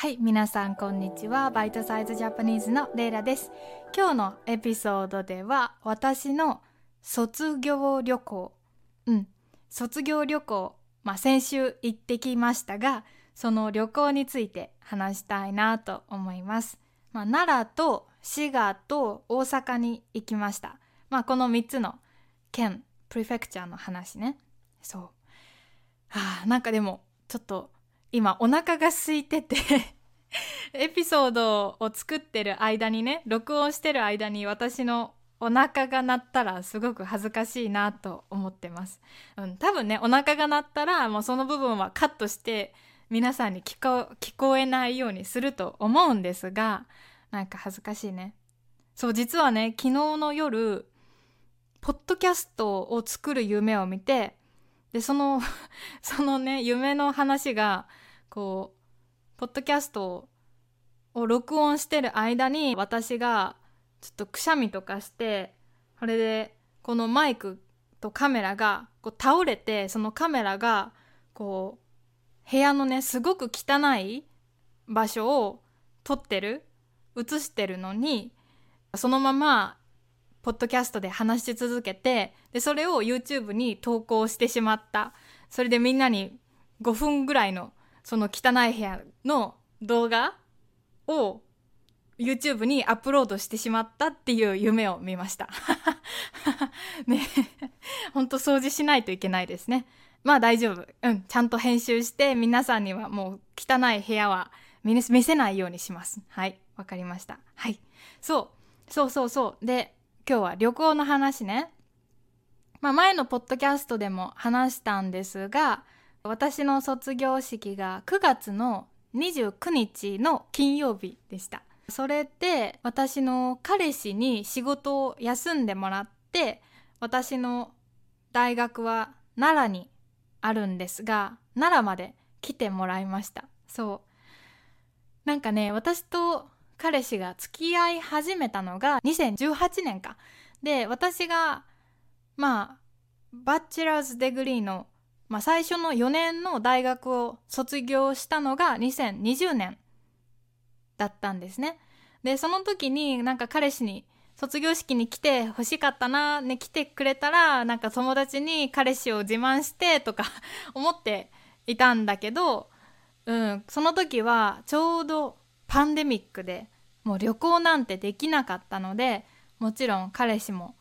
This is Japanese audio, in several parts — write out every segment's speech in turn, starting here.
はい皆さんこんにちは。バイトサイズジャパニーズのレイラです。今日のエピソードでは私の卒業旅行。うん。卒業旅行。まあ先週行ってきましたがその旅行について話したいなと思います、まあ、奈良と滋賀と大阪に行きました。まあこの3つの県プレフェクチャーの話ね。そう。はあなんかでもちょっと今お腹が空いてて エピソードを作ってる間にね録音してる間に私のお腹が鳴ったらすごく恥ずかしいなと思ってます、うん、多分ねお腹が鳴ったらもうその部分はカットして皆さんに聞こえないようにすると思うんですがなんか恥ずかしいね。そう実はね昨日の夜ポッドキャストを作る夢を見てでその そのね夢の話がこうポッドキャストを録音してる間に私がちょっとくしゃみとかしてそれでこのマイクとカメラがこう倒れてそのカメラがこう部屋のねすごく汚い場所を撮ってる。映してるのにそのままポッドキャストで話し続けてでそれを YouTube に投稿してしまった。それでみんなに5分ぐらいのその汚い部屋の動画を YouTube にアップロードしてしまったっていう夢を見ました。ね。ほんと掃除しないといけないですね。まあ大丈夫。うん。ちゃんと編集して皆さんにはもう汚い部屋は見せないようにします。はい。わかりました。はい。そう。そうそうそう。で今日は旅行の話ね。まあ、前のポッドキャストでも話したんですが、私の卒業式が9月の29日の金曜日でした。それで私の彼氏に仕事を休んでもらって、私の大学は奈良にあるんですが、奈良まで来てもらいました。そう。なんかね、私と彼氏が付き合い始めたのが2018年か。で、私が、まあ、バッチラーズデグリーの、まあ、最初の4年の大学を卒業したのが2020年だったんですね。で、その時になんか彼氏に卒業式に来て欲しかったな、ね、来てくれたら、なんか友達に彼氏を自慢してとか 思っていたんだけど、うん、その時はちょうどパンデミックでもう旅行なんてできなかったのでもちろん彼氏も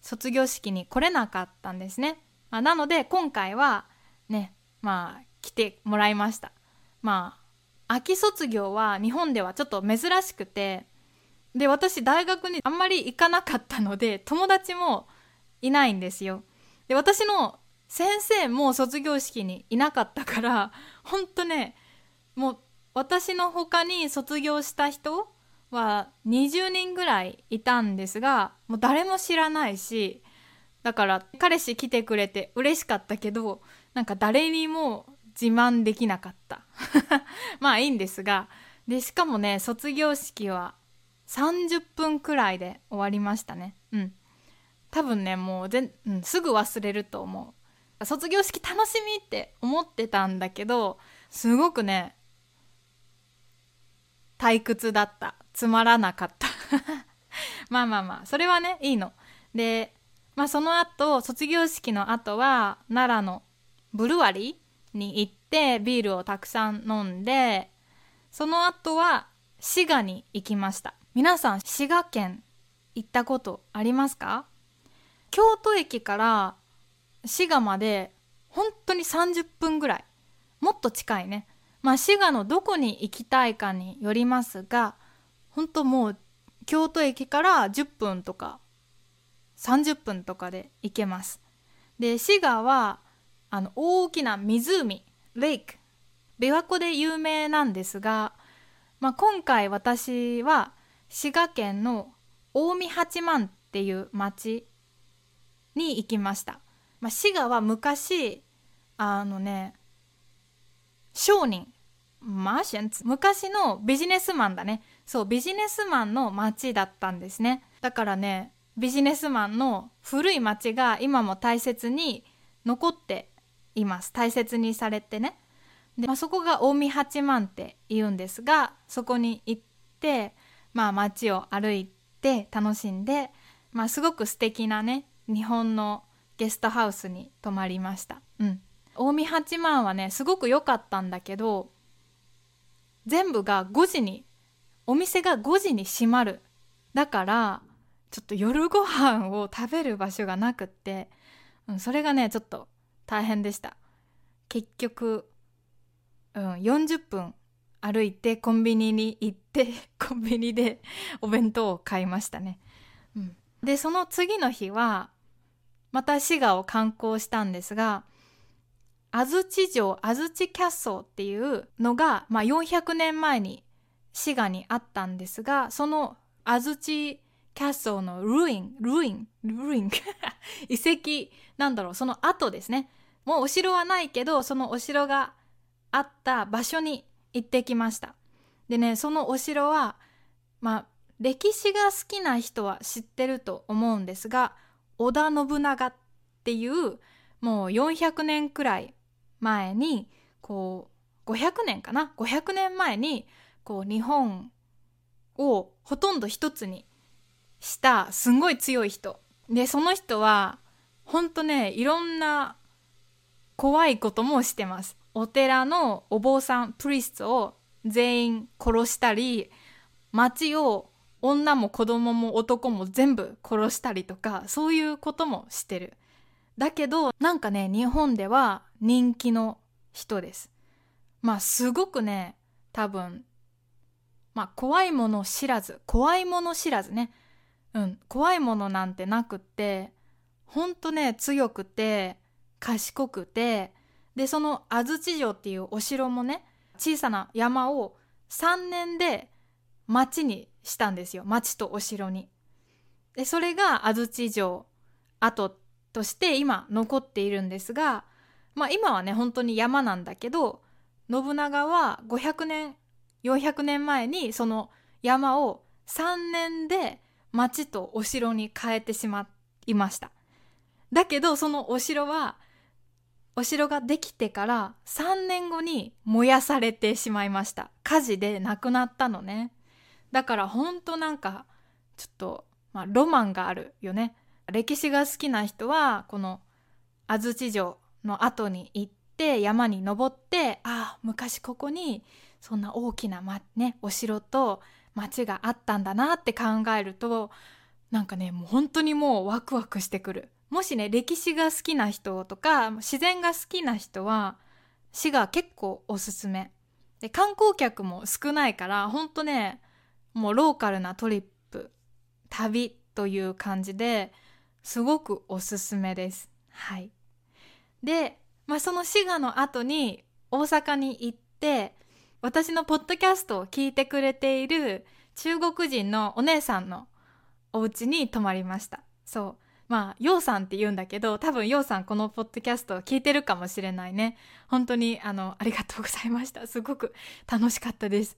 卒業式に来れなかったんですね、まあ、なので今回はねまあ来てもらいました。まあ秋卒業は日本ではちょっと珍しくてで私大学にあんまり行かなかったので友達もいないんですよ。で私の先生も卒業式にいなかったからほんとねもう私の他に卒業した人は20人ぐらいいたんですがもう誰も知らないしだから彼氏来てくれて嬉しかったけどなんか誰にも自慢できなかった まあいいんですがでしかもね卒業式は30分くらいで終わりましたねうん多分ねもうぜ、うん、すぐ忘れると思う卒業式楽しみって思ってたんだけどすごくね退屈だった。つまらなかった。まあまあまあ、それはね、いいの。で、まあその後、卒業式の後は、奈良のブルワリーに行ってビールをたくさん飲んで、その後は滋賀に行きました。皆さん、滋賀県行ったことありますか？京都駅から滋賀まで本当に30分ぐらい。もっと近いね。まあ、滋賀のどこに行きたいかによりますが本当もう京都駅から10分とか30分とかで行けます。で滋賀はあの大きな湖レイク琵琶湖で有名なんですが、まあ、今回私は滋賀県の近江八幡っていう町に行きました。まあ、滋賀は昔あのね商人マーシャンツ昔のビジネスマンだねそうビジネスマンの町だったんですねだからねビジネスマンの古い町が今も大切に残っています。大切にされてね。で、まあ、そこが近江八幡って言うんですがそこに行ってまあ街を歩いて楽しんで、まあ、すごく素敵なね日本のゲストハウスに泊まりました。うん、近江八幡はねすごく良かったんだけど全部が5時にお店が5時に閉まる。だからちょっと夜ご飯を食べる場所がなくって、うん、それがねちょっと大変でした。結局、うん、40分歩いてコンビニに行って コンビニでお弁当を買いましたね、うん、でその次の日はまた滋賀を観光したんですが安土城安土キャッソーっていうのが、まあ、400年前に滋賀にあったんですがその安土キャッソーのルインルインルイン。遺跡なんだろう。その後ですね。もうお城はないけどそのお城があった場所に行ってきました。でねそのお城はまあ歴史が好きな人は知ってると思うんですが織田信長っていうもう400年くらい前にこう500年かな？500年前にこう日本をほとんど一つにしたすんごい強い人。でその人はほんとねいろんな怖いこともしてます。お寺のお坊さんプリストを全員殺したり町を女も子供も男も全部殺したりとかそういうこともしてる。だけどなんかね日本では人気の人です。まあすごくね多分まあ怖いもの知らず怖いもの知らずねうん怖いものなんてなくってほんとね強くて賢くてでその安土城っていうお城もね小さな山を3年で町にしたんですよ町とお城に。でそれが安土城跡として今残っているんですがまあ今はね本当に山なんだけど信長は500年400年前にその山を3年で町とお城に変えてしまいました。だけどそのお城はお城ができてから3年後に燃やされてしまいました。火事で亡くなったのね。だからほんとなんかちょっと、まあ、ロマンがあるよね。歴史が好きな人はこの安土城の後に行って山に登ってああ昔ここにそんな大きな、まね、お城と町があったんだなって考えるとなんかねもう本当にもうワクワクしてくるもしね歴史が好きな人とか自然が好きな人は滋賀結構おすすめで観光客も少ないからほんとねもうローカルなトリップ旅という感じですごくおすすめです。はい。で、まあ、その滋賀の後に大阪に行って私のポッドキャストを聞いてくれている中国人のお姉さんのお家に泊まりました。そう。まあ、ようさんって言うんだけど、多分ようさんこのポッドキャストを聞いてるかもしれないね。本当に、あの、ありがとうございました。すごく楽しかったです。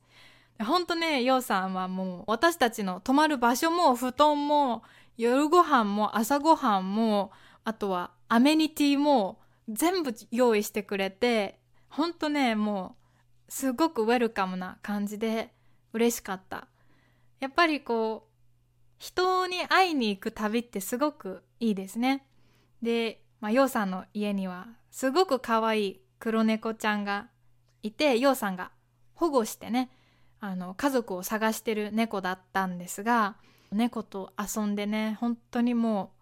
本当ね、ようさんはもう私たちの泊まる場所も布団も夜ご飯も朝ごはんもあとはアメニティも全部用意してくれてほんとねもうすごくウェルカムな感じで嬉しかった。やっぱりこう人に会いに行く旅ってすごくいいですね。で、まあ、ようさんの家にはすごく可愛い黒猫ちゃんがいてようさんが保護してねあの家族を探してる猫だったんですが猫と遊んでね本当にも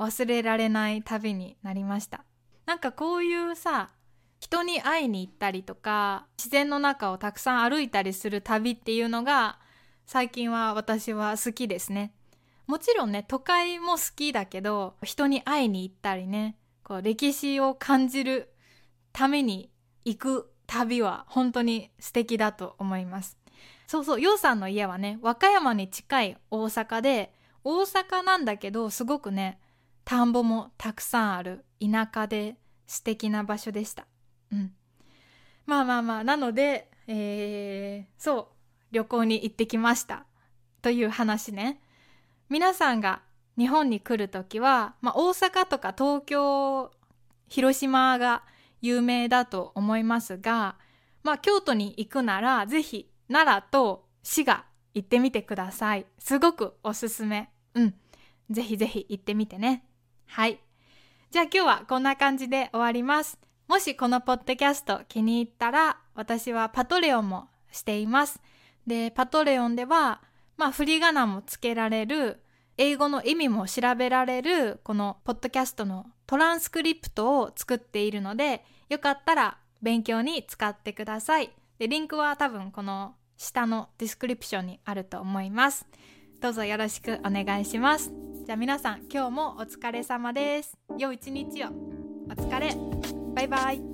う忘れられない旅になりました。なんかこういうさ人に会いに行ったりとか自然の中をたくさん歩いたりする旅っていうのが最近は私は好きですね。もちろんね都会も好きだけど人に会いに行ったりねこう歴史を感じるために行く旅は本当に素敵だと思います。そうそうようさんの家はね和歌山に近い大阪で大阪なんだけどすごくね田んぼもたくさんある田舎で素敵な場所でした。うんまあまあまあなのでえー、そう旅行に行ってきましたという話ね皆さんが日本に来る時は、まあ、大阪とか東京広島が有名だと思いますが、まあ、京都に行くならぜひ奈良と滋賀行ってみてください。すごくおすすめ。うん。ぜひぜひ行ってみてね。はい。じゃあ今日はこんな感じで終わります。もしこのポッドキャスト気に入ったら、私はパトレオンもしています。で、 Patreon では、まあ振り仮名もつけられる、英語の意味も調べられる、このポッドキャストのトランスクリプトを作っているので、よかったら勉強に使ってください。で、リンクは多分この下のディスクリプションにあると思います。どうぞよろしくお願いします。じゃあ皆さん今日もお疲れ様です。良い一日を。お疲れ。バイバイ。